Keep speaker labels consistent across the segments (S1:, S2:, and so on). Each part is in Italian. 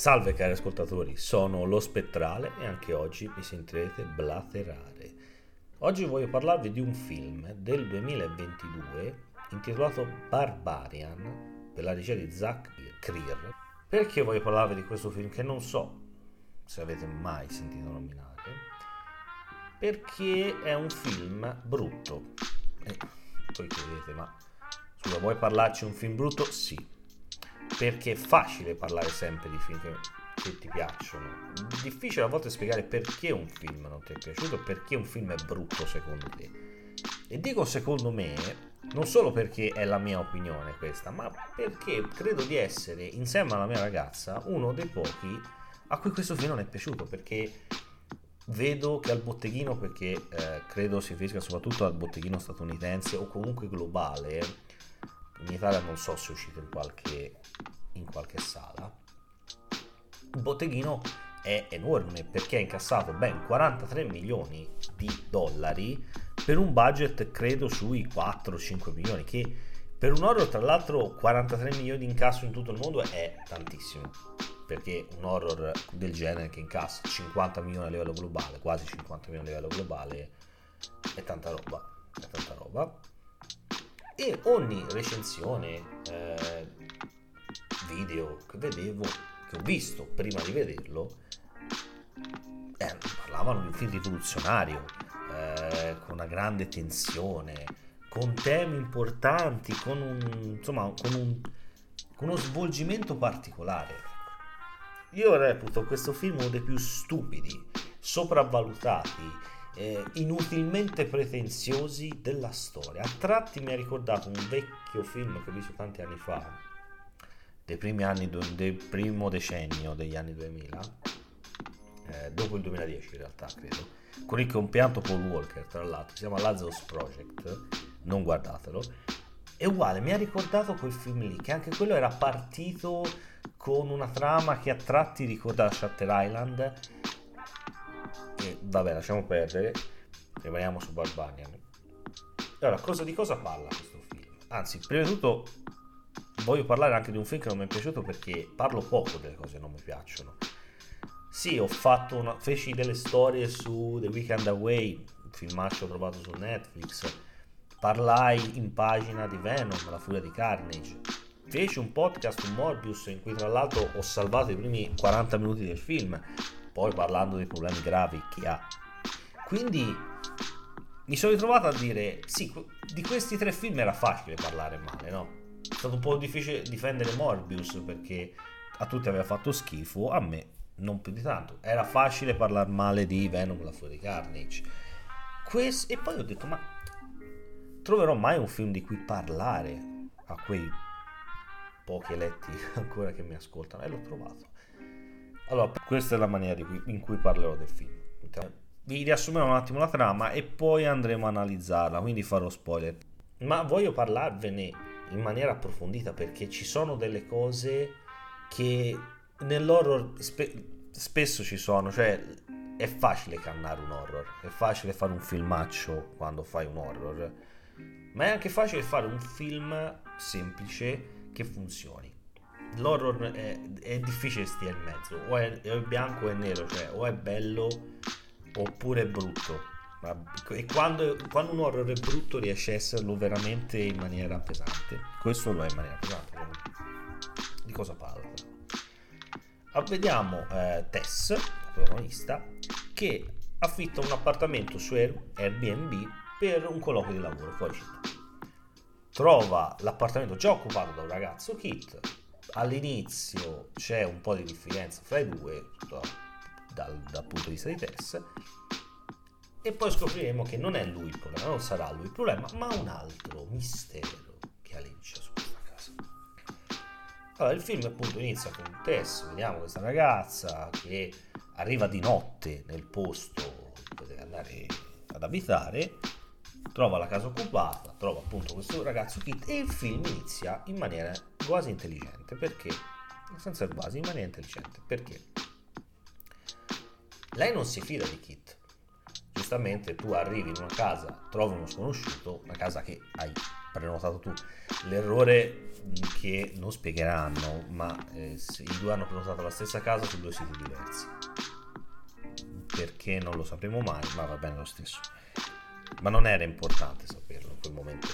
S1: Salve cari ascoltatori, sono lo Spettrale e anche oggi mi sentirete blaterare. Oggi voglio parlarvi di un film del 2022 intitolato Barbarian per la regia di Zach Creer. Perché voglio parlarvi di questo film che non so se avete mai sentito nominare? Perché è un film brutto. E poi chiedete, ma scusa, vuoi parlarci di un film brutto? Sì, perché è facile parlare sempre di film che, che, ti piacciono. Difficile a volte spiegare perché un film non ti è piaciuto, perché un film è brutto secondo te. E dico secondo me, non solo perché è la mia opinione questa, ma perché credo di essere, insieme alla mia ragazza, uno dei pochi a cui questo film non è piaciuto, perché vedo che al botteghino, perché eh, credo si riferisca soprattutto al botteghino statunitense o comunque globale, in Italia non so se è uscito in qualche, in qualche sala, il botteghino è enorme perché ha incassato ben 43 milioni di dollari per un budget credo sui 4-5 milioni che per un horror tra l'altro 43 milioni di incasso in tutto il mondo è tantissimo. Perché un horror del genere che incassa 50 milioni a livello globale quasi 50 milioni a livello globale è tanta roba è tanta roba e ogni recensione, eh, video che vedevo, che ho visto prima di vederlo, eh, parlavano di un film rivoluzionario, eh, con una grande tensione, con temi importanti, con un, insomma, con, un, con uno svolgimento particolare. Io reputo questo film uno dei più stupidi, sopravvalutati, eh, inutilmente pretenziosi della storia. A tratti mi ha ricordato un vecchio film che ho visto tanti anni fa, dei primi anni, del primo decennio degli anni 2000, eh, dopo il 2010 in realtà credo, con il compianto Paul Walker tra l'altro, si chiama Lazarus Project, non guardatelo. È uguale, mi ha ricordato quel film lì, che anche quello era partito con una trama che a tratti ricorda Shutter Island vabbè, lasciamo perdere, rimaniamo su Barbarian. Allora, cosa, di cosa parla questo film? Anzi, prima di tutto voglio parlare anche di un film che non mi è piaciuto perché parlo poco delle cose che non mi piacciono. Sì, ho fatto una, feci delle storie su The Weekend Away, un filmaccio trovato su Netflix. Parlai in pagina di Venom, La furia di Carnage. Feci un podcast su Morbius in cui tra l'altro ho salvato i primi 40 minuti del film poi parlando dei problemi gravi che ha. Quindi mi sono ritrovato a dire, sì, di questi tre film era facile parlare male, no? È stato un po' difficile difendere Morbius perché a tutti aveva fatto schifo, a me non più di tanto. Era facile parlare male di Venom, la fuori Carnage. Questo, e poi ho detto, ma troverò mai un film di cui parlare a quei pochi eletti ancora che mi ascoltano? E l'ho trovato. Allora, questa è la maniera cui, in cui parlerò del film. Vi riassumerò un attimo la trama e poi andremo a analizzarla, quindi farò spoiler. Ma voglio parlarvene in maniera approfondita perché ci sono delle cose che nell'horror spe- spesso ci sono, cioè è facile cannare un horror, è facile fare un filmaccio quando fai un horror, ma è anche facile fare un film semplice che funzioni l'horror è, è difficile stia in mezzo, o è, è, bianco o è nero, cioè o è bello oppure è brutto. Ma, e quando, quando, un horror è brutto riesce a esserlo veramente in maniera pesante. Questo lo è in maniera pesante. Di cosa parla? Ah, vediamo eh, Tess, protagonista, che affitta un appartamento su Airbnb per un colloquio di lavoro fuori città. Trova l'appartamento già occupato da un ragazzo Kit, all'inizio c'è un po' di diffidenza fra i due dal, dal punto di vista di Tess e poi scopriremo che non è lui il problema, non sarà lui il problema, ma un altro mistero che aleggia su questa casa. Allora, il film appunto inizia con Tess, vediamo questa ragazza che arriva di notte nel posto dove andare ad abitare trova la casa occupata, trova appunto questo ragazzo Kit e il film inizia in maniera quasi intelligente perché, senza quasi, in maniera intelligente perché lei non si fida di Kit. Giustamente tu arrivi in una casa, trovi uno sconosciuto, una casa che hai prenotato tu, l'errore che non spiegheranno, ma eh, i due hanno prenotato la stessa casa su due siti diversi. Perché non lo sapremo mai, ma va bene lo stesso. Ma non era importante saperlo in quel momento.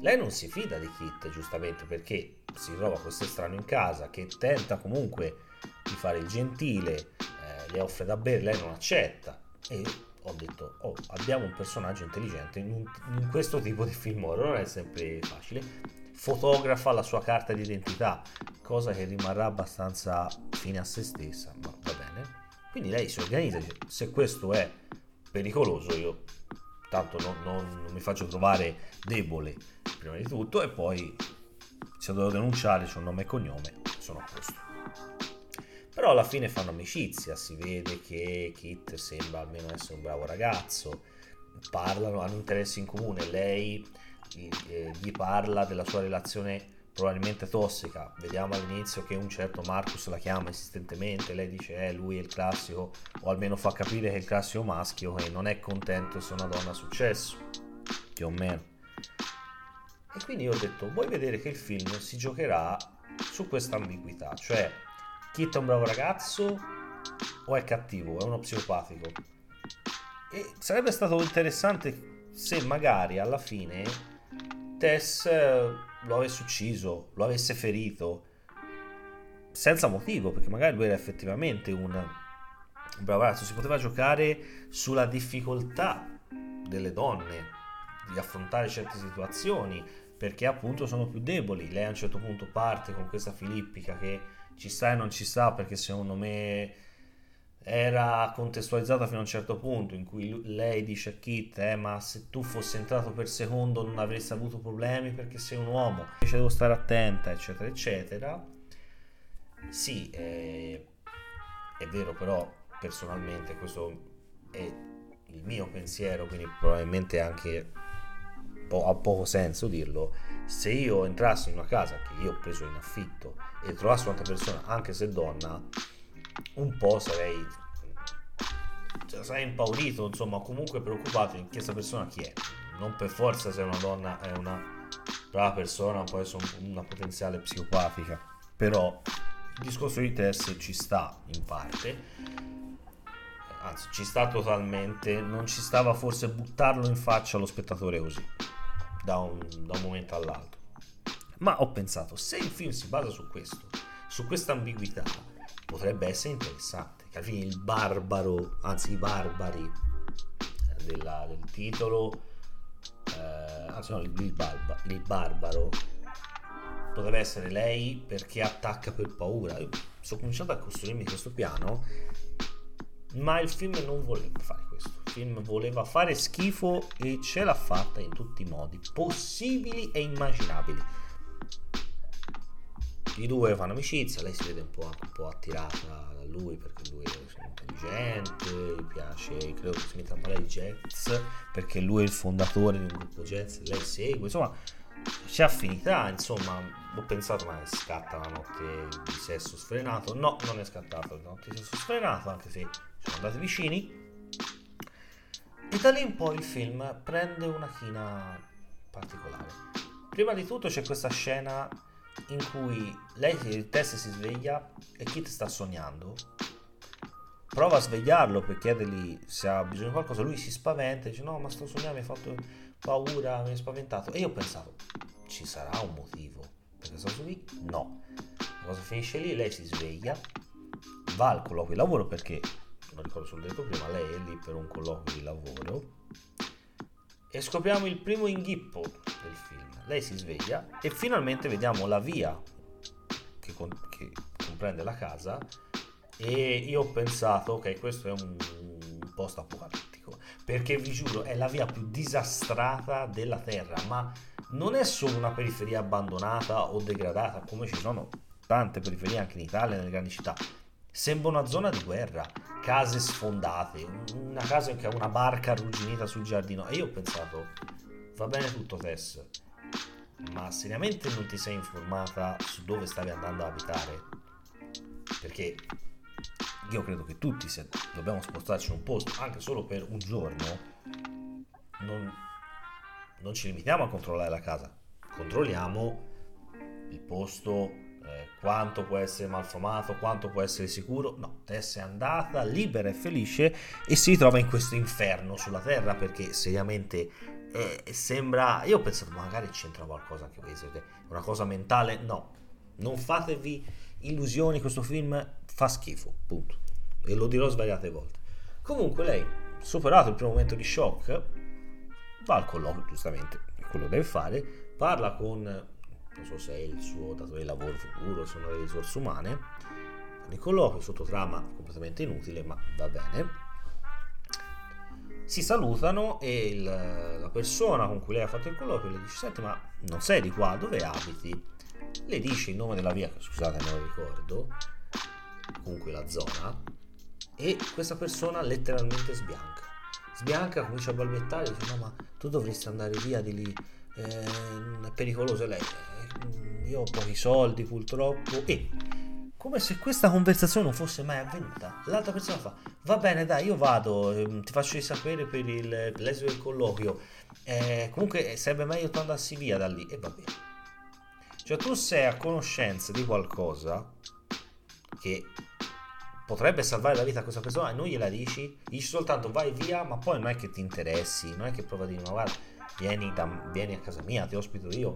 S1: Lei non si fida di Kit, giustamente, perché si trova questo estraneo in casa che tenta comunque di fare il gentile, eh, le offre da bere, lei non accetta. E ho detto, oh, abbiamo un personaggio intelligente in, un, in questo tipo di film horror, non è sempre facile. Fotografa la sua carta d'identità, cosa che rimarrà abbastanza fine a se stessa, ma va bene. Quindi lei si organizza, se questo è pericoloso io tanto non, non, non mi faccio trovare debole prima di tutto e poi se devo denunciare un nome e cognome, sono a posto. Però alla fine fanno amicizia, si vede che Kit sembra almeno essere un bravo ragazzo, parlano, hanno interessi in comune, lei eh, gli parla della sua relazione probabilmente tossica. Vediamo all'inizio che un certo Marcus la chiama insistentemente, lei dice eh lui è il classico, o almeno fa capire che è il classico maschio che non è contento se una donna ha successo, più o meno. E quindi io ho detto, vuoi vedere che il film si giocherà su questa ambiguità, cioè Kit è un bravo ragazzo o è cattivo, è uno psicopatico. E sarebbe stato interessante se magari alla fine Tess eh, lo avesse ucciso, lo avesse ferito, senza motivo, perché magari lui era effettivamente un, bravo ragazzo. Si poteva giocare sulla difficoltà delle donne di affrontare certe situazioni, perché appunto sono più deboli. Lei a un certo punto parte con questa filippica che ci sta e non ci sta perché secondo me era contestualizzata fino a un certo punto in cui lei dice a Kit eh, ma se tu fossi entrato per secondo non avresti avuto problemi perché sei un uomo. Invece devo stare attenta eccetera eccetera. Sì è, è vero però personalmente questo è il mio pensiero quindi probabilmente anche ha poco senso dirlo. Se io entrassi in una casa che io ho preso in affitto e trovassi un'altra persona, anche se donna, un po' sarei, cioè, sarei impaurito, insomma, comunque preoccupato che questa persona chi è. Non per forza se una donna è una brava persona, può essere una potenziale psicopatica, però il discorso di test ci sta in parte, anzi ci sta totalmente, non ci stava forse buttarlo in faccia allo spettatore così, da un, da un momento all'altro. Ma ho pensato, se il film si basa su questo, su questa ambiguità, potrebbe essere interessante. Che alla fine il barbaro, anzi i barbari eh, della, del titolo, eh, anzi no, il, il, barba, il barbaro, potrebbe essere lei perché attacca per paura. Io sto cominciando a costruirmi questo piano, ma il film non voleva fare questo. Il film voleva fare schifo e ce l'ha fatta in tutti i modi possibili e immaginabili i due fanno amicizia, lei si vede un po', un po attirata da lui perché lui è intelligente, gli piace, credo che si metta a parlare di jazz perché lui è il fondatore di un gruppo jazz, lei segue, insomma c'è affinità, insomma ho pensato ma scatta la notte di sesso sfrenato, no non è scattato la notte di sesso sfrenato anche se sono andati vicini e da lì in poi il film prende una china particolare. Prima di tutto c'è questa scena in cui lei, il test si sveglia e Kit sta sognando. Prova a svegliarlo per chiedergli se ha bisogno di qualcosa. Lui si spaventa e dice: No, ma sto sognando, mi ha fatto paura, mi ha spaventato. E io ho pensato: ci sarà un motivo per questa cosa qui? No. La cosa finisce lì, lei si sveglia, va al colloquio di lavoro perché, non ricordo se l'ho detto prima, lei è lì per un colloquio di lavoro. E scopriamo il primo inghippo del film lei si sveglia e finalmente vediamo la via che, con, che comprende la casa e io ho pensato ok questo è un, un post apocalittico perché vi giuro è la via più disastrata della terra ma non è solo una periferia abbandonata o degradata come ci sono tante periferie anche in Italia nelle grandi città. Sembra una zona di guerra case sfondate una casa che ha una barca arrugginita sul giardino. E io ho pensato va bene tutto Tess ma seriamente non ti sei informata su dove stavi andando ad abitare? Perché io credo che tutti, se dobbiamo spostarci in un posto anche solo per un giorno, non, non ci limitiamo a controllare la casa, controlliamo il posto, eh, quanto può essere malfumato, quanto può essere sicuro. No, Tess è andata libera e felice e si ritrova in questo inferno sulla Terra perché seriamente eh, sembra... Io ho pensato magari c'entra qualcosa anche questo, una cosa mentale. No, non fatevi illusioni, questo film fa schifo, punto. E lo dirò svariate volte. Comunque lei, superato il primo momento di shock, va al colloquio, giustamente, quello deve fare, parla con, non so se è il suo datore di lavoro futuro, sono le risorse umane, il colloquio, sottotrama completamente inutile, ma va bene. Si salutano e il, la persona con cui lei ha fatto il colloquio le dice, senti ma non sei di qua, dove abiti? Le dice il nome della via, scusate non ricordo, comunque la zona, e questa persona letteralmente sbianca. Sbianca, comincia a balbettare, dice no ma tu dovresti andare via di lì, eh, è pericoloso lei, eh, io ho pochi soldi purtroppo e come se questa conversazione non fosse mai avvenuta. L'altra persona fa: Va bene, dai, io vado, ehm, ti faccio sapere per il, l'esito del colloquio. Eh, comunque sarebbe meglio tu andassi via da lì. E va bene. Cioè, tu sei a conoscenza di qualcosa che potrebbe salvare la vita a questa persona e non gliela dici, dici soltanto vai via, ma poi non è che ti interessi, non è che prova a dire, vieni, vieni a casa mia, ti ospito io,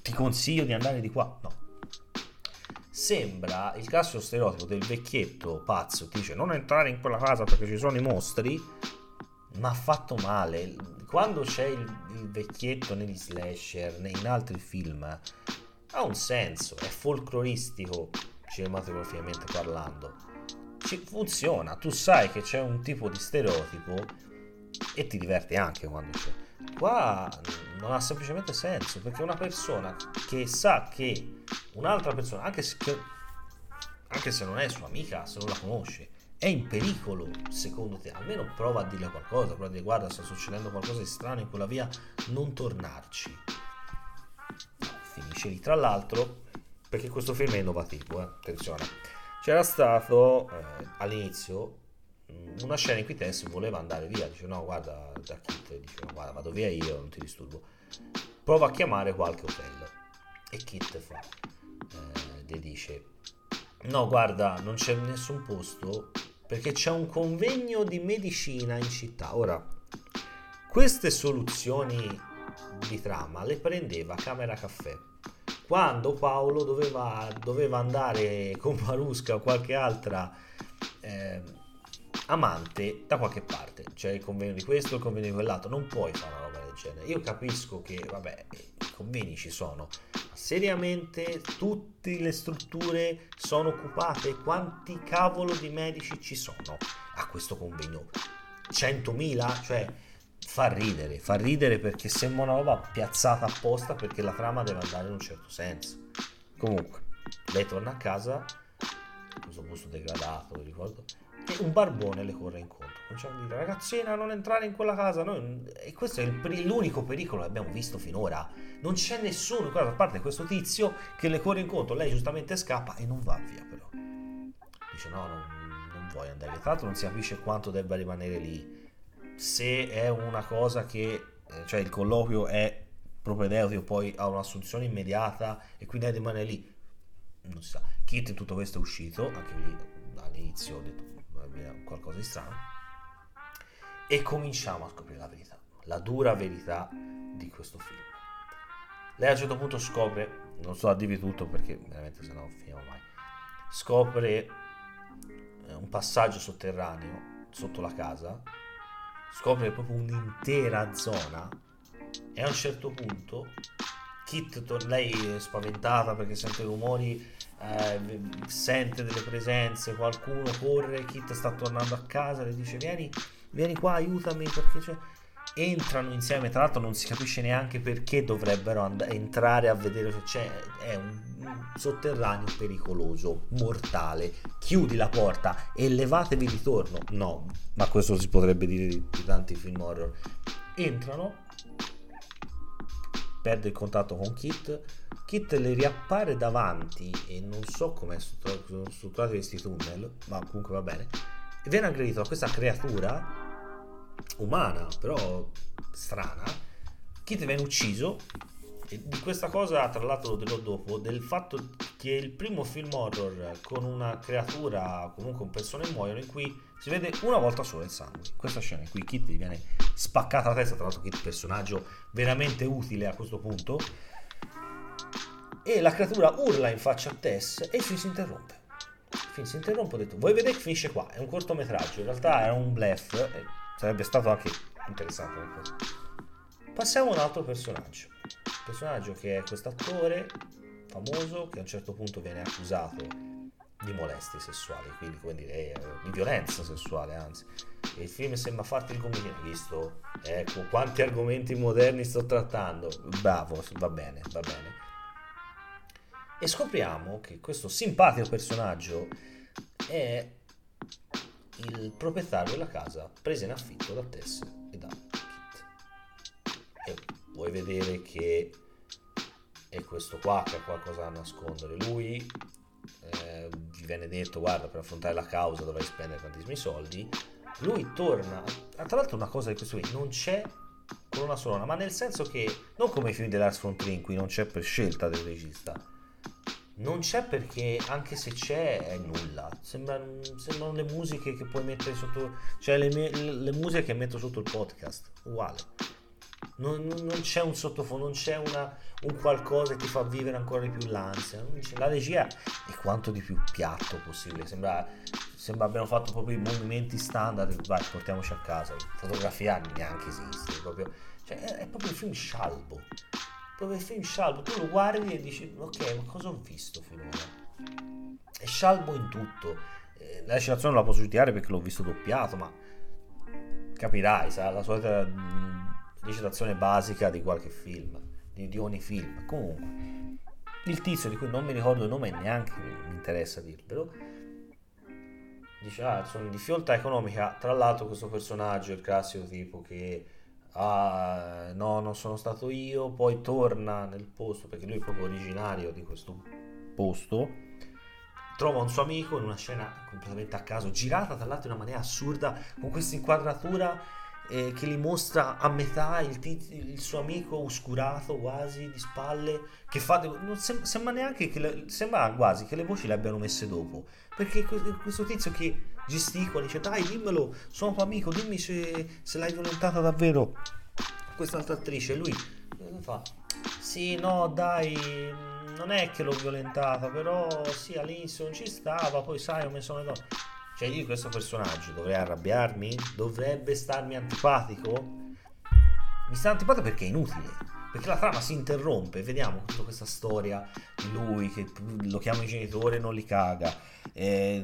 S1: ti consiglio di andare di qua. No. Sembra il classico stereotipo del vecchietto pazzo che dice non entrare in quella casa perché ci sono i mostri, ma fatto male. Quando c'è il, il vecchietto negli slasher, in altri film, ha un senso, è folcloristico cinematograficamente parlando ci funziona, tu sai che c'è un tipo di stereotipo e ti diverti anche quando c'è. Qua non ha semplicemente senso perché una persona che sa che un'altra persona, anche se, anche se non è sua amica, se non la conosce, è in pericolo secondo te, almeno prova a dirle qualcosa, prova a dire guarda sta succedendo qualcosa di strano in quella via, non tornarci. Finisce lì tra l'altro perché questo film è innovativo, eh? attenzione c'era stato eh, all'inizio una scena in cui Tess voleva andare via, dice no guarda da Kit, dice no guarda vado via io, non ti disturbo. Prova a chiamare qualche hotel e Kit fa, eh, le dice no guarda non c'è nessun posto perché c'è un convegno di medicina in città. Ora, queste soluzioni di trama le prendeva Camera Caffè quando Paolo doveva, doveva andare con Marusca o qualche altra eh, amante da qualche parte, cioè il convegno di questo, il convegno di quell'altro, non puoi fare una roba del genere. Io capisco che, vabbè, i convegni ci sono, ma seriamente tutte le strutture sono occupate, quanti cavolo di medici ci sono a questo convegno? 100.000? Cioè fa ridere, fa ridere perché sembra una roba piazzata apposta perché la trama deve andare in un certo senso. Comunque, lei torna a casa, questo posto degradato, ricordo, un barbone le corre incontro. Cominciamo a dire, ragazzina, non entrare in quella casa. Noi... E questo è il, l'unico pericolo che abbiamo visto finora. Non c'è nessuno, a parte questo tizio che le corre incontro. Lei giustamente scappa e non va via, però. Dice, no, non, non voglio andare. Tra l'altro non si capisce quanto debba rimanere lì se è una cosa che, eh, cioè il colloquio è propedeutico, poi ha un'assunzione immediata e quindi rimane lì. Non si sa. Kit in tutto questo è uscito, anche lì all'inizio ho detto qualcosa di strano. E cominciamo a scoprire la verità, la dura verità di questo film. Lei a un certo punto scopre, non so a dirvi tutto perché veramente se no finiamo mai, scopre eh, un passaggio sotterraneo sotto la casa scopre proprio un'intera zona e a un certo punto Kit, lei è spaventata perché sente rumori, eh, sente delle presenze, qualcuno corre, Kit sta tornando a casa, le dice vieni, vieni qua, aiutami perché c'è entrano insieme, tra l'altro non si capisce neanche perché dovrebbero and- entrare a vedere se c'è, è un, un, sotterraneo pericoloso, mortale, chiudi la porta e levatevi ritorno, no, ma questo si potrebbe dire di, di tanti film horror, entrano, perde il contatto con Kit, Kit le riappare davanti e non so come sono strutturati questi tunnel, ma comunque va bene, e viene aggredito da questa creatura umana, però strana, Kit viene ucciso Di questa cosa, tra l'altro, lo dirò dopo, del fatto che il primo film horror con una creatura, comunque un persone muoiono, in cui si vede una volta solo il sangue. Questa scena in cui Kit viene spaccata la testa, tra l'altro Kit personaggio veramente utile a questo punto, e la creatura urla in faccia a Tess e il film si interrompe. Il film si interrompe, ho detto, vuoi vedere che finisce qua? È un cortometraggio, in realtà era un blef, sarebbe stato anche interessante. Passiamo a un altro personaggio. Personaggio che è questo attore famoso che a un certo punto viene accusato di molestie sessuali, quindi come dire, eh, di violenza sessuale, anzi. E il film sembra farti il gomitino, visto? Ecco, quanti argomenti moderni sto trattando. Bravo, va bene, va bene. E scopriamo che questo simpatico personaggio è il proprietario della casa presa in affitto da Tess vuoi vedere che è questo qua che ha qualcosa da nascondere. Lui eh, gli viene detto guarda per affrontare la causa dovrai spendere tantissimi soldi. Lui torna, tra l'altro una cosa di questo qui, non c'è colonna sonora, ma nel senso che non come i film dell'Ars von Trier cui non c'è per scelta del regista, non c'è perché anche se c'è è nulla. Sembrano, sembrano le musiche che puoi mettere sotto. Cioè le, le, le musiche che metto sotto il podcast. Uguale. Non, non c'è un sottofondo, non c'è una, un qualcosa che ti fa vivere ancora di più l'ansia. La regia è quanto di più piatto possibile. Sembra, sembra abbiamo fatto proprio i movimenti standard. Vai, portiamoci a casa. Fotografia neanche esiste. Proprio, cioè, è, è proprio un film scialbo dove il film scialbo, tu lo guardi e dici ok ma cosa ho visto finora? È scialbo in tutto, eh, la recitazione la posso giudicare perché l'ho visto doppiato ma capirai, sa, la solita mh, recitazione basica di qualche film, di, di ogni film, comunque il tizio di cui non mi ricordo il nome e neanche mi interessa dirvelo dice ah sono in difficoltà economica. Tra l'altro questo personaggio è il classico tipo che ah no non sono stato io. Poi torna nel posto perché lui è proprio originario di questo posto trova un suo amico in una scena completamente a caso girata tra l'altro in una maniera assurda con questa inquadratura eh, che gli mostra a metà il, tiz- il, suo amico oscurato quasi di spalle che fa non sem- sembra neanche che le- sembra quasi che le voci le abbiano messe dopo perché questo tizio che gesticola, dice dai dimmelo, sono tuo amico, dimmi se, se l'hai violentata davvero quest'altra attrice. Lui fa, sì no dai, non è che l'ho violentata, però sì all'inizio non ci stava, poi sai ho messo le donne. Cioè io questo personaggio dovrei arrabbiarmi? Dovrebbe starmi antipatico? Mi sta antipatico perché è inutile perché la trama si interrompe, vediamo tutta questa storia di lui che lo chiama i genitori e non li caga, eh,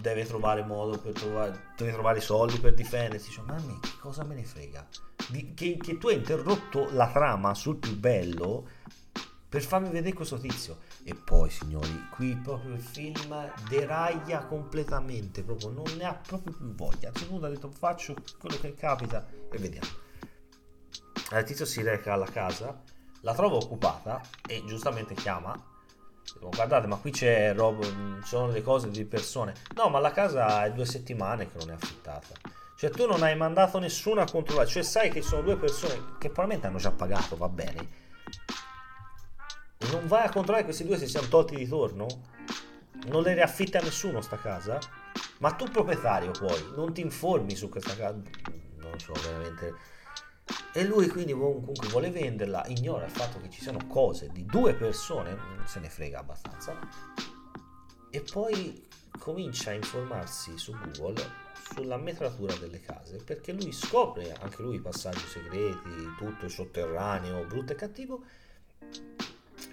S1: deve trovare modo per trovare, deve trovare soldi per difendersi, cioè, ma a me che cosa me ne frega? Di, che, che tu hai interrotto la trama sul più bello per farmi vedere questo tizio. E poi, signori, qui proprio il film deraglia completamente, proprio non ne ha proprio più voglia. A un certo punto ha detto faccio quello che capita e vediamo. Il tizio si reca alla casa, la trova occupata e giustamente chiama. guardate, ma qui c'è roba, ci sono delle cose di persone. No, ma la casa è due settimane che non è affittata. Cioè tu non hai mandato nessuno a controllare, cioè sai che sono due persone che probabilmente hanno già pagato, va bene. Non vai a controllare questi due si siano tolti di torno? Non le riaffitta nessuno sta casa? Ma tu proprietario poi non ti informi su questa casa? Non so, veramente e lui quindi comunque vuole venderla, ignora il fatto che ci siano cose di due persone, non se ne frega abbastanza, e poi comincia a informarsi su Google sulla metratura delle case perché lui scopre anche lui i passaggi segreti, tutto il sotterraneo, brutto e cattivo.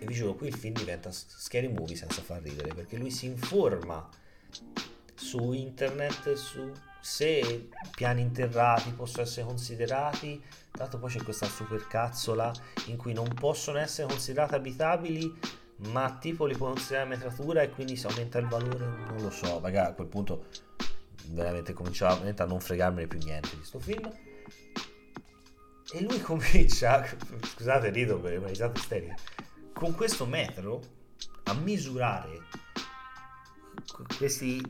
S1: E vi giuro, qui il film diventa scary movie senza far ridere perché lui si informa su internet su se piani interrati possono essere considerati Tanto poi c'è questa supercazzola in cui non possono essere considerate abitabili, ma tipo li puoi considerare metratura e quindi se aumenta il valore, non lo so, magari a quel punto veramente cominciava a non fregarmene più niente di questo film. E lui comincia, scusate rido per una risata sterile, con questo metro a misurare questi,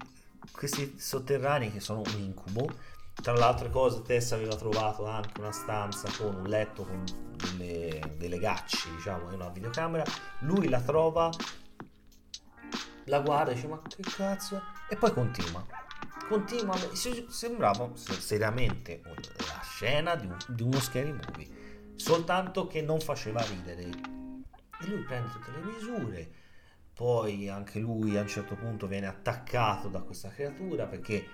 S1: questi sotterranei che sono un incubo Tra le altre cose, Tess aveva trovato anche una stanza con un letto con delle, delle gacci, diciamo, e una videocamera. Lui la trova, la guarda e dice: Ma che cazzo? E poi continua. Continua. Sembrava seriamente la scena di, un, di uno scary movie. Soltanto che non faceva ridere. E lui prende tutte le misure. Poi anche lui a un certo punto viene attaccato da questa creatura perché.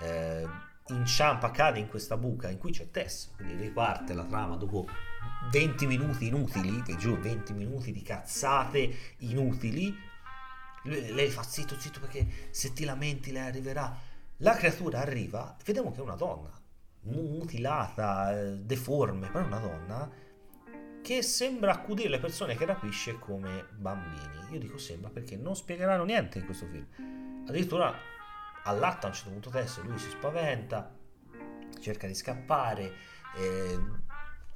S1: Eh, inciampa, cade in questa buca in cui c'è Tess, quindi riparte la trama dopo 20 minuti inutili, che giù 20 minuti di cazzate inutili. Lei fa zitto, zitto perché se ti lamenti lei arriverà. La creatura arriva, vediamo che è una donna, mutilata, eh, deforme, però è una donna che sembra accudire le persone che rapisce come bambini. Io dico sembra perché non spiegheranno niente in questo film. Addirittura allatta a un certo punto testo, lui si spaventa, cerca di scappare, eh,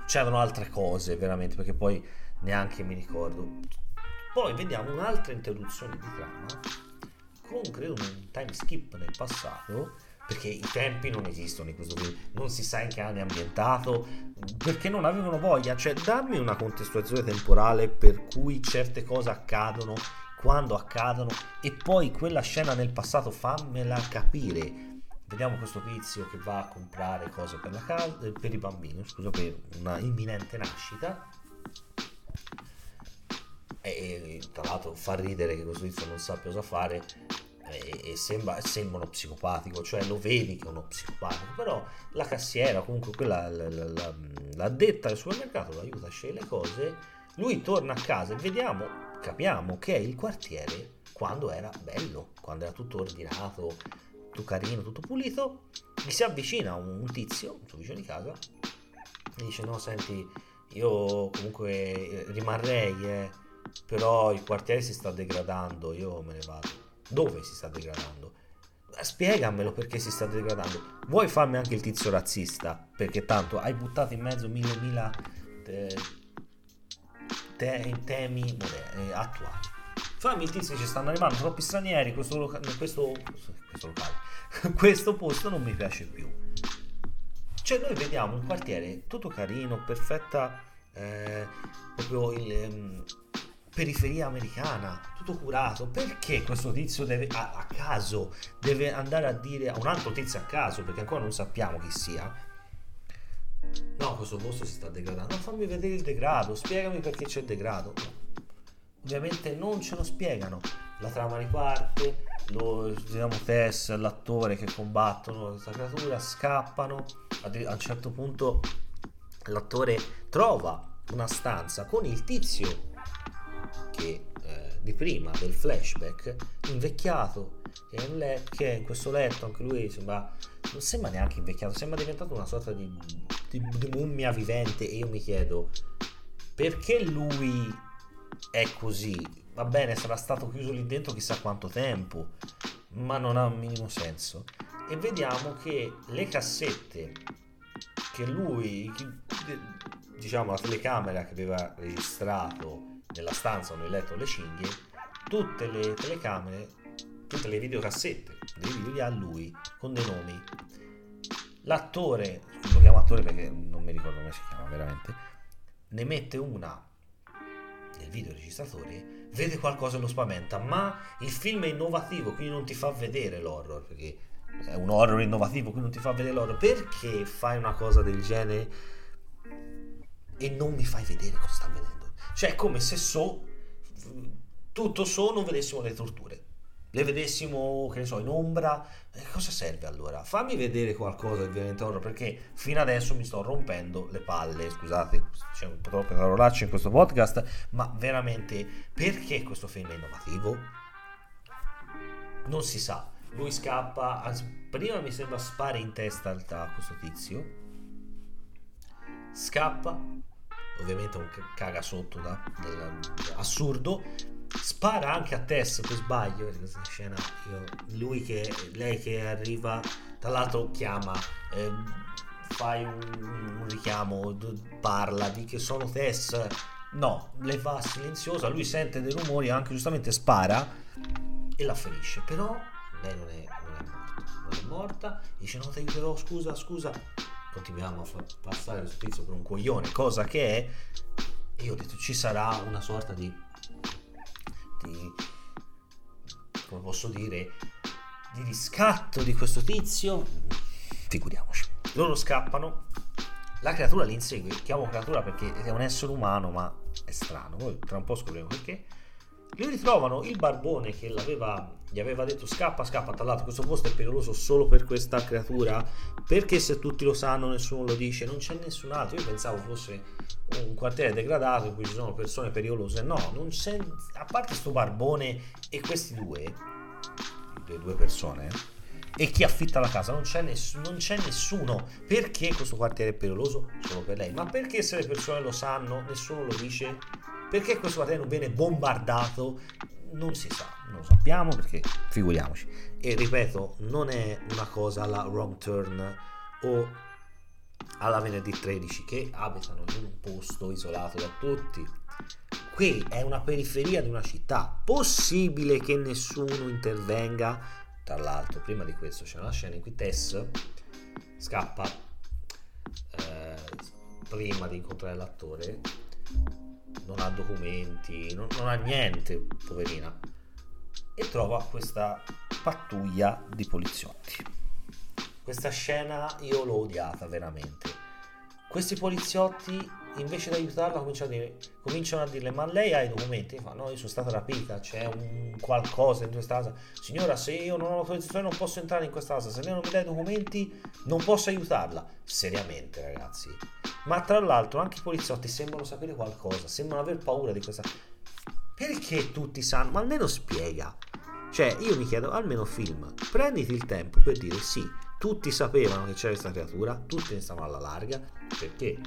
S1: c'erano altre cose veramente perché poi neanche mi ricordo. Poi vediamo un'altra interruzione di trama con credo un time skip nel passato perché i tempi non esistono in questo film, non si sa in che anno è ambientato, perché non avevano voglia, cioè dammi una contestualizzazione temporale per cui certe cose accadono quando accadono e poi quella scena nel passato fammela capire. Vediamo questo tizio che va a comprare cose per, la casa, eh, per i bambini, scusa, per una imminente nascita. E, tra l'altro fa ridere che questo tizio non sappia cosa fare e, sembra, sembra, uno psicopatico, cioè lo vedi che è uno psicopatico, però la cassiera, comunque quella, la, la, la, l'addetta del supermercato lo aiuta a scegliere le cose, lui torna a casa e vediamo capiamo che è il quartiere quando era bello, quando era tutto ordinato, tutto carino, tutto pulito, gli si avvicina un, tizio, un suo vicino di casa, e dice no senti, io comunque rimarrei, eh, però il quartiere si sta degradando, io me ne vado. Dove si sta degradando? Spiegamelo perché si sta degradando. Vuoi farmi anche il tizio razzista? Perché tanto hai buttato in mezzo mille mila... Eh, te- temi moderni, attuali. Fammi il tizio ci stanno arrivando troppi stranieri, questo, loca- questo, questo locale, questo posto non mi piace più. Cioè noi vediamo un quartiere tutto carino, perfetta, eh, proprio il... Um, periferia americana, tutto curato. Perché questo tizio deve, a, a, caso deve andare a dire a un altro tizio a caso, perché ancora non sappiamo chi sia, No, questo posto si sta degradando. Fammi vedere il degrado, spiegami perché c'è il degrado. Ovviamente non ce lo spiegano. La trama riparte, lo vediamo Tess, l'attore che combattono questa creatura, scappano. A un certo punto l'attore trova una stanza con il tizio che eh, di prima del flashback invecchiato che è, le- che in questo letto anche lui sembra non sembra neanche invecchiato sembra diventato una sorta di di, di mummia vivente. E io mi chiedo perché lui è così? Va bene sarà stato chiuso lì dentro chissà quanto tempo ma non ha un minimo senso. E vediamo che le cassette che lui diciamo la telecamera che aveva registrato nella stanza nel letto le cinghie tutte le telecamere tutte le videocassette dei video li ha lui con dei nomi l'attore, lo chiamo attore perché non mi ricordo come si chiama veramente, ne mette una nel videoregistratore, vede qualcosa e lo spaventa, ma il film è innovativo, quindi non ti fa vedere l'horror, perché è un horror innovativo, quindi non ti fa vedere l'horror. Perché fai una cosa del genere e non mi fai vedere cosa sta vedendo? Cioè è come se so, tutto so, non vedessimo le torture le vedessimo, che ne so, in ombra, eh, cosa serve allora? Fammi vedere qualcosa di veramente horror perché fino adesso mi sto rompendo le palle, scusate, c'è un po' troppe parolacce in questo podcast, ma veramente perché questo film è innovativo? Non si sa. Lui scappa, prima mi sembra spare in testa a questo tizio, scappa, ovviamente un caga sotto da, da, assurdo, spara anche a Tess per sbaglio questa scena io, lui che lei che arriva tra l'altro chiama eh, fai un, un, richiamo parla di che sono Tess. No le fa silenziosa lui sente dei rumori anche giustamente spara e la ferisce. Però lei non è, non è morta non è morta, dice no ti aiuterò, scusa, scusa, continuiamo a far passare questo tizio per un coglione, cosa che è, io ho detto ci sarà una sorta di, di come posso dire, di riscatto di questo tizio, figuriamoci. Loro scappano, la creatura li insegue, chiamo creatura perché è un essere umano, ma è strano, poi tra un po' scopriremo perché. Li ritrovano il barbone che gli aveva detto scappa, scappa, tra l'altro questo posto è pericoloso solo per questa creatura, perché se tutti lo sanno nessuno lo dice, non c'è nessun altro, io pensavo fosse un quartiere degradato in cui ci sono persone pericolose, no, non c'è, a parte questo barbone e questi due, le due persone, e chi affitta la casa, non c'è, ness- non c'è nessuno. Perché questo quartiere è pericoloso? Solo per lei. Ma perché se le persone lo sanno, nessuno lo dice? Perché questo non viene bombardato? Non si sa, non lo sappiamo perché figuriamoci. E ripeto, non è una cosa alla wrong turn o alla venerdì 13 che abitano in un posto isolato da tutti. Qui è una periferia di una città. Possibile che nessuno intervenga tra l'altro prima di questo c'è una scena in cui Tess scappa eh, prima di incontrare l'attore non ha documenti non, non ha niente poverina e trova questa pattuglia di poliziotti questa scena io l'ho odiata veramente questi poliziotti invece di aiutarla cominciano a, dire, cominciano a dirle ma lei ha i documenti? E fa no io sono stata rapita, c'è un qualcosa in questa casa. Signora se io non ho l'autorizzazione non posso entrare in questa casa, se lei non mi dà i documenti non posso aiutarla. Seriamente ragazzi. Ma tra l'altro anche i poliziotti sembrano sapere qualcosa, sembrano aver paura di questa... Perché tutti sanno? Ma almeno spiega. Cioè io mi chiedo almeno film, prenditi il tempo per dire sì, tutti sapevano che c'era questa creatura, tutti ne stavano alla larga, perché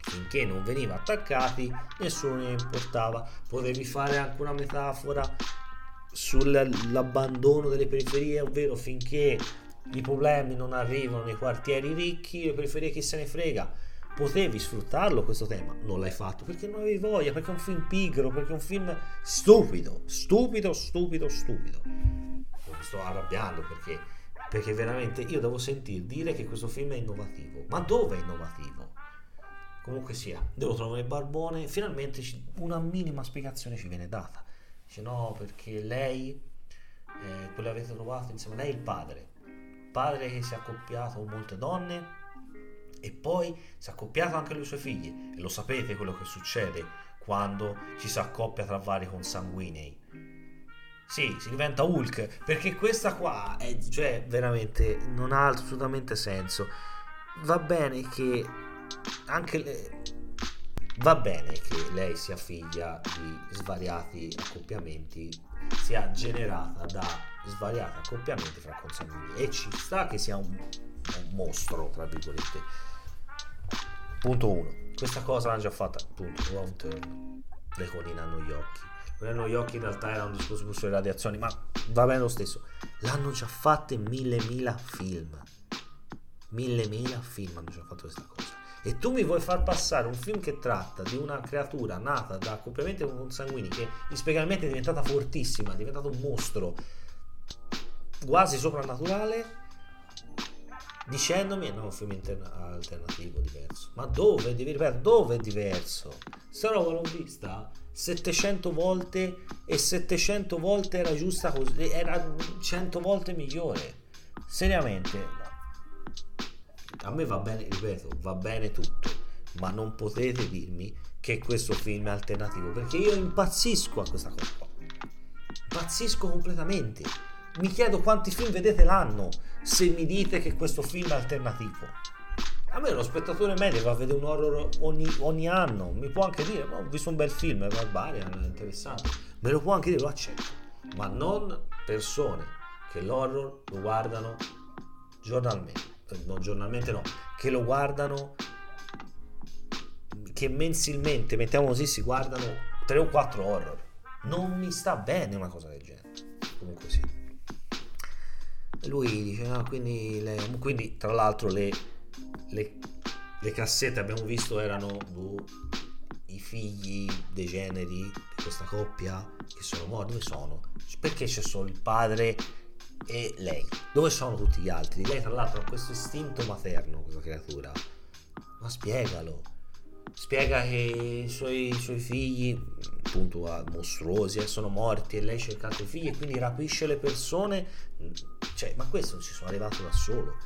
S1: finché non veniva attaccati nessuno ne importava potevi fare anche una metafora sull'abbandono delle periferie ovvero finché i problemi non arrivano nei quartieri ricchi le periferie chi se ne frega potevi sfruttarlo questo tema non l'hai fatto perché non avevi voglia perché è un film pigro perché è un film stupido stupido stupido stupido mi sto arrabbiando perché perché veramente io devo sentire dire che questo film è innovativo ma dove è innovativo comunque sia, devo trovare il barbone, finalmente una minima spiegazione ci viene data. Dice no, perché lei, eh, che avete trovato insieme a lei, il padre. Padre che si è accoppiato con molte donne e poi si è accoppiato anche con i suoi figli. E lo sapete quello che succede quando ci si accoppia tra vari consanguinei. Sì, si diventa Hulk, perché questa qua è, cioè, veramente non ha assolutamente senso. Va bene che anche le... va bene che lei sia figlia di svariati accoppiamenti, sia generata da svariati accoppiamenti fra consanguinei e ci sta che sia un, un mostro, tra virgolette. Punto 1. Questa cosa l'hanno già fatta, appunto, wrong turn. Le colline hanno gli occhi. Non hanno gli occhi in realtà era un discorso sulle radiazioni, ma va bene lo stesso. L'hanno già fatta in mille mila film. Mille mila film hanno già fatto questa cosa e tu mi vuoi far passare un film che tratta di una creatura nata da accoppiamenti consanguini che inspiegabilmente è diventata fortissima, è diventato un mostro quasi soprannaturale dicendomi no, un film alternativo diverso ma dove? Devi dove è diverso? sta roba l'ho vista 700 volte e 700 volte era giusta così era 100 volte migliore seriamente a me va bene, ripeto, va bene tutto, ma non potete dirmi che questo film è alternativo, perché io impazzisco a questa cosa qua. Impazzisco completamente. Mi chiedo quanti film vedete l'anno se mi dite che questo film è alternativo. A me lo spettatore medio va a vedere un horror ogni, ogni anno, mi può anche dire, ma ho visto un bel film, è barbarian, è interessante, me lo può anche dire, lo accetto, ma non persone che l'horror lo guardano giornalmente non giornalmente no, che lo guardano, che mensilmente, mettiamo così, si guardano 3 o 4 horror. Non mi sta bene una cosa del genere. Comunque sì. Lui dice, ah, quindi, le, quindi tra l'altro le, le, le, cassette abbiamo visto erano boh, i figli dei generi di questa coppia che sono morti. Dove sono? Perché c'è solo il padre e lei. Dove sono tutti gli altri? Lei tra l'altro ha questo istinto materno, questa creatura. Ma spiegalo. Spiega che i suoi, suoi figli, appunto mostruosi, eh, sono morti e lei cerca altri figli e quindi rapisce le persone. Cioè, ma questo non ci sono arrivato da solo.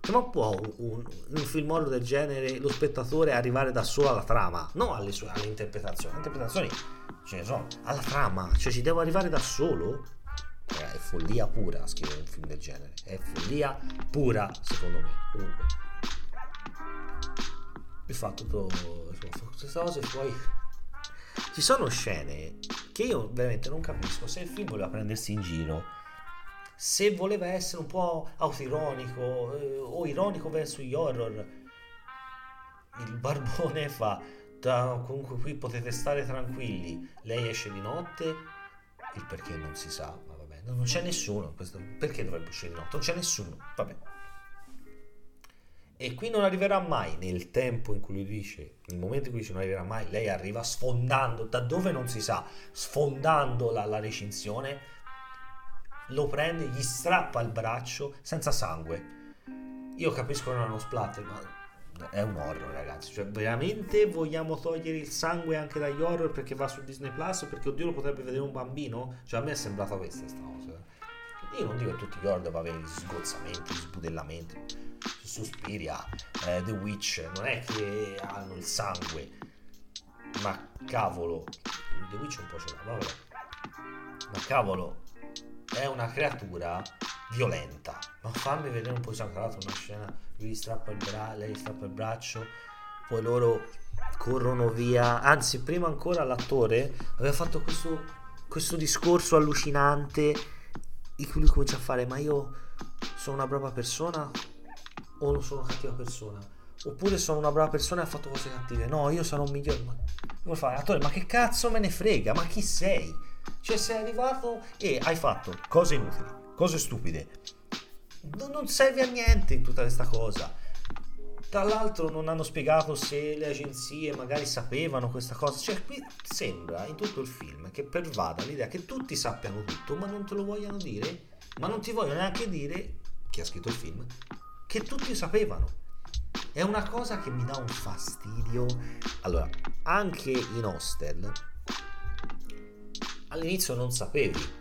S1: Come può un, un film horror del genere lo spettatore arrivare da solo alla trama, non alle, sue, alle interpretazioni? Le interpretazioni ce ne sono, alla trama, cioè ci devo arrivare da solo? Eh, è follia pura scrivere un film del genere, è follia pura secondo me. Comunque, mi fa tutto queste cose poi ci sono scene che io veramente non capisco se il film voleva prendersi in giro se voleva essere un po' autoironico eh, o ironico verso gli horror il barbone fa comunque qui potete stare tranquilli lei esce di notte il perché non si sa ma vabbè non c'è nessuno questo, perché dovrebbe uscire di notte? Non c'è nessuno vabbè. E qui non arriverà mai nel tempo in cui lui dice, nel momento in cui dice non arriverà mai, lei arriva sfondando da dove non si sa, sfondando la, la recinzione, lo prende, gli strappa il braccio senza sangue. Io capisco che non è uno splatter, ma è un horror, ragazzi. Cioè, veramente vogliamo togliere il sangue anche dagli horror perché va su Disney Plus? Perché oddio lo potrebbe vedere un bambino? Cioè, a me è sembrata questa sta cosa. Io non dico che tutti gli horror devono avere sgozzamenti, sbudellamenti Suspiria, eh, The Witch, non è che hanno il sangue, ma cavolo, The Witch un po' ce l'ha, vabbè. Ma cavolo, è una creatura violenta. Ma fammi vedere un po' tra l'altro una scena, lui strappa il braccio, lei strappa il braccio, poi loro corrono via. Anzi, prima ancora l'attore aveva fatto questo, questo discorso allucinante in cui lui comincia a fare, ma io sono una brava persona o non sono una cattiva persona. Oppure sono una brava persona e ha fatto cose cattive. No, io sono un migliore. Ma, come fai? Attore, ma che cazzo me ne frega? Ma chi sei? Cioè, sei arrivato e hai fatto cose inutili, cose stupide. Non serve a niente in tutta questa cosa. Tra l'altro non hanno spiegato se le agenzie magari sapevano questa cosa. Cioè, qui sembra in tutto il film che pervada l'idea che tutti sappiano tutto, ma non te lo vogliano dire. Ma non ti vogliono neanche dire, chi ha scritto il film, che tutti sapevano. È una cosa che mi dà un fastidio. Allora, anche in hostel all'inizio non sapevi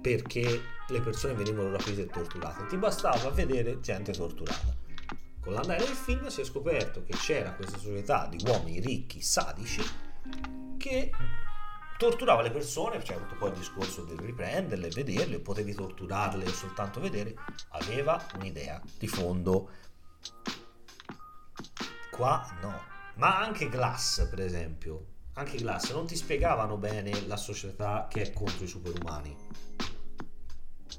S1: perché le persone venivano rapite e torturate. Ti bastava vedere gente torturata. Con l'andare del film si è scoperto che c'era questa società di uomini ricchi, sadici, che torturava le persone, c'è avuto poi il discorso del riprenderle, vederle, potevi torturarle o soltanto vedere, aveva un'idea di fondo. Qua no, ma anche Glass per esempio, anche Glass non ti spiegavano bene la società che è contro i superumani,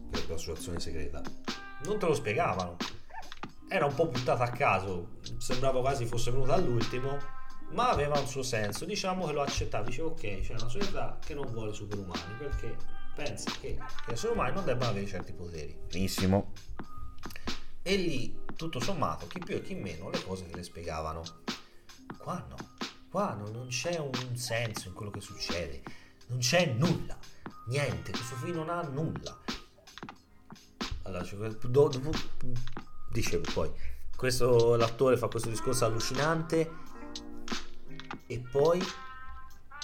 S1: per l'associazione segreta, non te lo spiegavano, era un po' buttata a caso, sembrava quasi fosse venuta all'ultimo ma aveva un suo senso. Diciamo che lo accettava, dice ok, c'è una società che non vuole superumani perché pensa che gli esseri umani non debbano avere certi poteri. Benissimo. E lì, tutto sommato, chi più e chi meno, le cose te le spiegavano. Qua no, qua no, non c'è un senso in quello che succede, non c'è nulla, niente, questo film non ha nulla. Allora, dopo, dicevo poi, questo, l'attore fa questo discorso allucinante e poi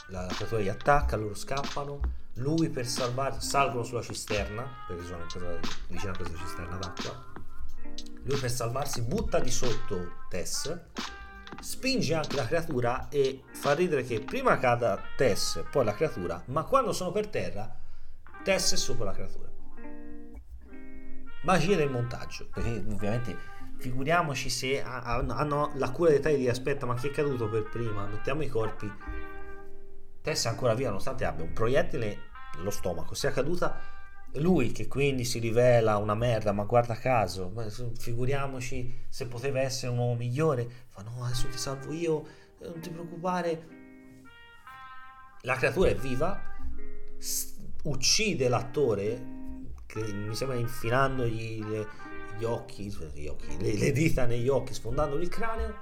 S1: la creatura gli attacca, loro scappano, lui per salvare salgono sulla cisterna, perché sono vicino a questa cisterna d'acqua, lui per salvarsi butta di sotto Tess, spinge anche la creatura e fa ridere che prima cada Tess, poi la creatura, ma quando sono per terra, Tess è sopra la creatura. Magia del montaggio, perché ovviamente figuriamoci se hanno la cura dei tagli di aspetta ma chi è caduto per prima? Mettiamo i corpi. Tessa è ancora viva nonostante abbia un proiettile nello stomaco. Sia caduta lui che quindi si rivela una merda ma guarda caso figuriamoci se poteva essere un uomo migliore fa no adesso ti salvo io non ti preoccupare la creatura è viva uccide l'attore che mi sembra infilandogli le, gli occhi, gli occhi le, le, dita negli occhi, sfondandogli il craneo.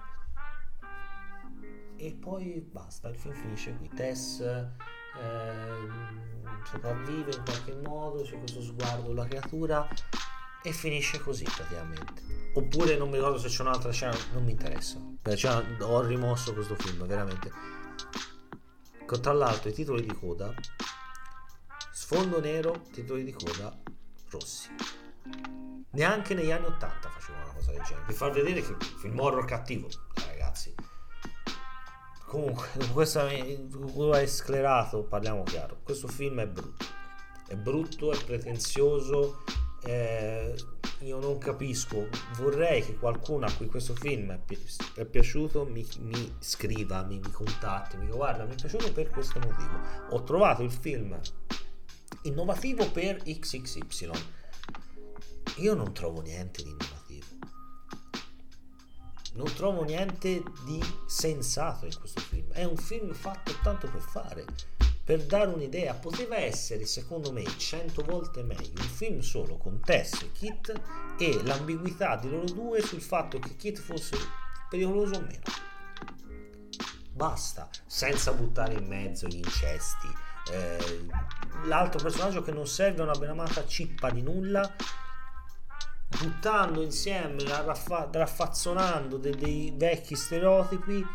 S1: E poi basta, il film finisce qui. Tess eh, sopravvive in qualche modo, c'è questo sguardo della creatura e finisce così praticamente. Oppure non mi ricordo se c'è un'altra scena, non mi interessa. Cioè, ho rimosso questo film, veramente. Tra l'altro i titoli di coda, sfondo nero, titoli di coda rossi. Neanche negli anni 80 facevano una cosa del genere, per far vedere che film horror cattivo, ragazzi. Comunque, questo è sclerato, parliamo chiaro. Questo film è brutto. È brutto, è pretenzioso, eh, io non capisco. Vorrei che qualcuno a cui questo film è, pi- è piaciuto mi, mi scriva, mi, mi, contatti, mi dica guarda, mi è piaciuto per questo motivo. Ho trovato il film innovativo per XXY. Io non trovo niente di innovativo. Non trovo niente di sensato in questo film. È un film fatto tanto per fare per dare un'idea, poteva essere secondo me cento volte meglio un film solo con Tess e Kit e l'ambiguità di loro due sul fatto che Kit fosse pericoloso o meno. Basta, senza buttare in mezzo gli incesti. Eh, l'altro personaggio che non serve a una benamata cippa di nulla buttando insieme, raffa- raffazzonando dei, dei vecchi stereotipi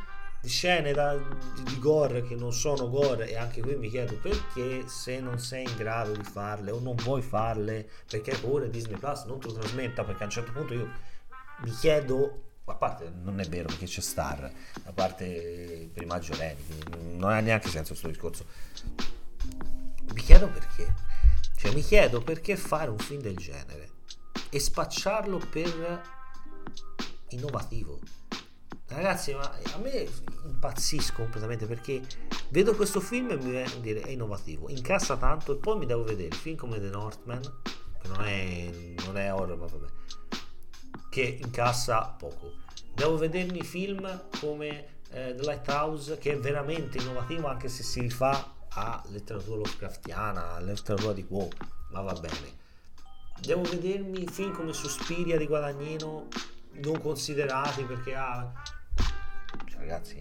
S1: di scene da, di, gore che non sono gore. E anche qui mi chiedo perché se non sei in grado di farle o non vuoi farle perché pure Disney Plus non te lo trasmetta perché a un certo punto io mi chiedo a parte non è vero perché c'è Star a parte per i maggiorenni non ha neanche senso questo discorso. Mi chiedo perché. Cioè mi chiedo perché fare un film del genere e spacciarlo per innovativo Ragazzi, ma a me impazzisco completamente perché vedo questo film e mi viene a dire è innovativo, incassa tanto e poi mi devo vedere film come The Northman, che non è, non è horror, ma vabbè, che incassa poco. Devo vedermi film come eh, The Lighthouse, che è veramente innovativo anche se si rifà a letteratura Lovecraftiana, a letteratura di Poe, ma va bene. Devo vedermi film come Suspiria di Guadagnino non considerati perché ha ragazzi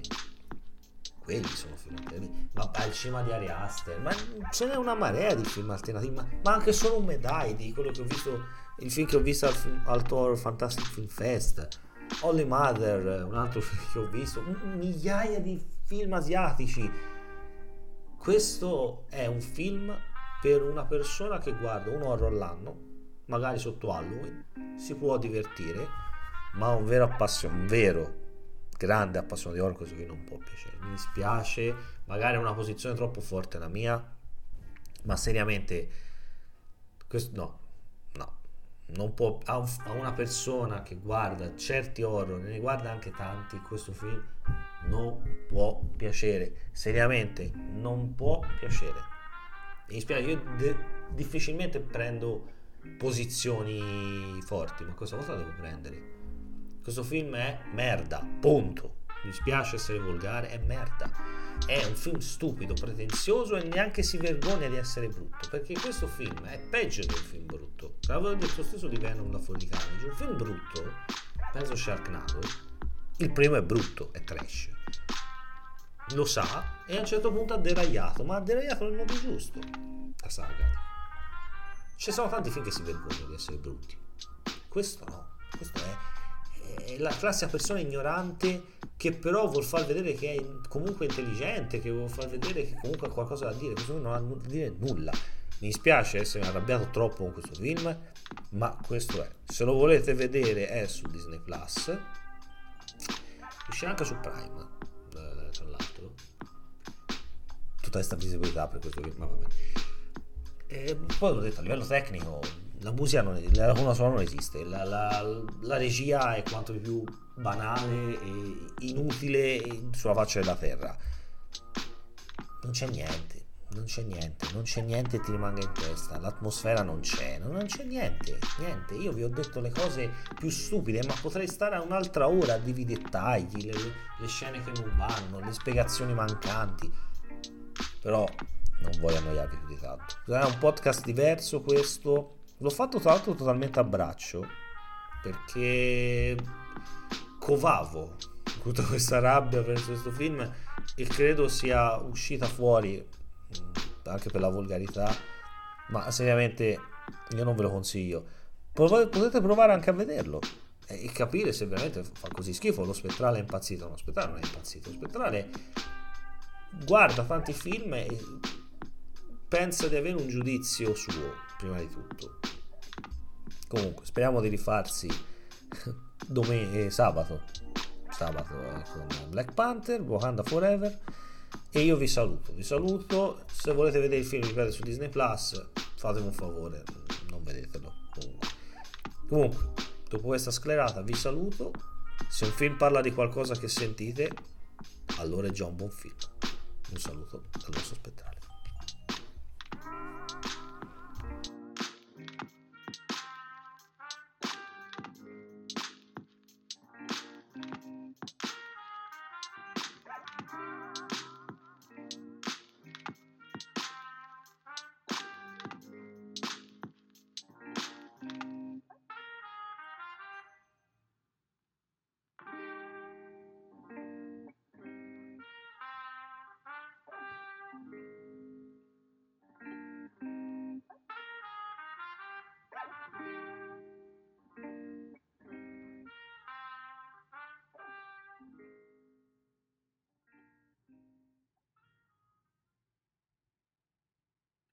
S1: quelli sono film ma al cinema di Ari Aster ma ce n'è una marea di film alternativi ma, ma anche solo un medai di quello che ho visto il film che ho visto al, al Toro Fantastic Film Fest. Holy Mother un altro film che ho visto migliaia di film asiatici. Questo è un film per una persona che guarda un horror all'anno magari sotto Halloween si può divertire ma un vero appassionato un vero grande appassionato di horror, questo qui non può piacere. Mi dispiace, magari è una posizione troppo forte la mia, ma seriamente, questo, no, no, non può, a, un, a, una persona che guarda certi horror, ne guarda anche tanti, questo film non può piacere, seriamente non può piacere. Mi dispiace, io de- difficilmente prendo posizioni forti, ma questa volta devo prendere questo film è merda, punto. Mi spiace essere volgare, è merda. È un film stupido, pretenzioso e neanche si vergogna di essere brutto. Perché questo film è peggio di un film brutto. L'avevo detto stesso di Venom da fuori Carnage. Un film brutto, penso Sharknado, il primo è brutto, è trash. Lo sa e a un certo punto ha deragliato, ma ha deragliato nel modo giusto. La saga. Ci sono tanti film che si vergognano di essere brutti. Questo no. Questo è è la classica persona ignorante che però vuol far vedere che è comunque intelligente, che vuol far vedere che comunque ha qualcosa da dire, questo non ha da dire nulla. Mi dispiace essere arrabbiato troppo con questo film, ma questo è. Se lo volete vedere è su Disney Plus. Uscirà anche su Prime, eh, tra l'altro. Tutta questa visibilità per questo film, ma vabbè. E poi l'ho detto, a livello tecnico la musica non la colonna sonora non esiste, la, la, la, regia è quanto più banale e inutile sulla faccia della terra. Non c'è niente, non c'è niente, non c'è niente che ti rimanga in testa, l'atmosfera non c'è, non c'è niente, niente. Io vi ho detto le cose più stupide, ma potrei stare un'altra ora a dirvi i dettagli, le, le scene che non vanno, le spiegazioni mancanti. Però non voglio annoiarvi più di tanto. È un podcast diverso questo L'ho fatto tra l'altro totalmente a braccio perché covavo tutta questa rabbia verso questo film e credo sia uscita fuori anche per la volgarità, ma seriamente io non ve lo consiglio. Potete provare anche a vederlo e capire se veramente fa così schifo. Lo spettrale è impazzito, lo spettrale non è impazzito, lo spettrale guarda tanti film e pensa di avere un giudizio suo, prima di tutto. Comunque, speriamo di rifarsi domen- eh, sabato, sabato eh, con Black Panther, Wakanda Forever. E io vi saluto, vi saluto. Se volete vedere il film, ripeto, su Disney Plus, fatemi un favore, non vedetelo. Comunque. Comunque, dopo questa sclerata, vi saluto. Se un film parla di qualcosa che sentite, allora è già un buon film. Un saluto dal vostro spettacolo.